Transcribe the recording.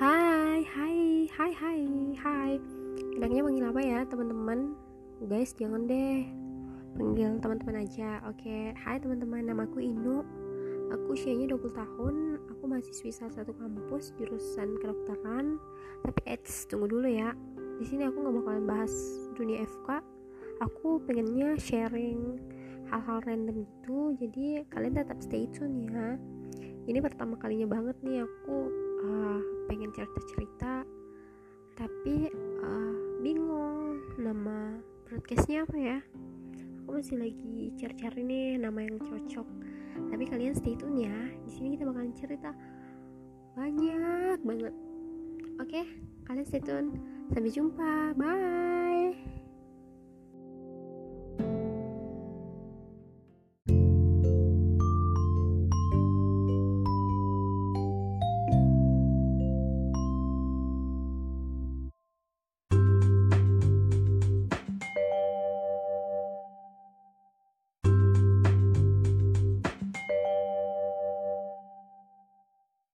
Hai hai hai Enaknya panggil apa ya teman-teman? Guys jangan deh. Panggil teman-teman aja Oke. Hai teman-teman. Nama aku Inu. Aku usianya 20 tahun. Aku mahasiswi salah satu kampus Jurusan kedokteran. Tapi eits tunggu dulu ya. Di sini aku nggak bakalan bahas dunia FK aku pengennya sharing hal-hal random gitu. Jadi kalian tetap stay tune ya. Ini pertama kalinya banget nih aku cerita-cerita tapi uh, bingung nama broadcastnya apa ya. Aku masih lagi cari-cari nih nama yang cocok. Tapi kalian stay tune ya di sini kita bakalan cerita banyak banget. Oke kalian stay tune. Sampai jumpa. Bye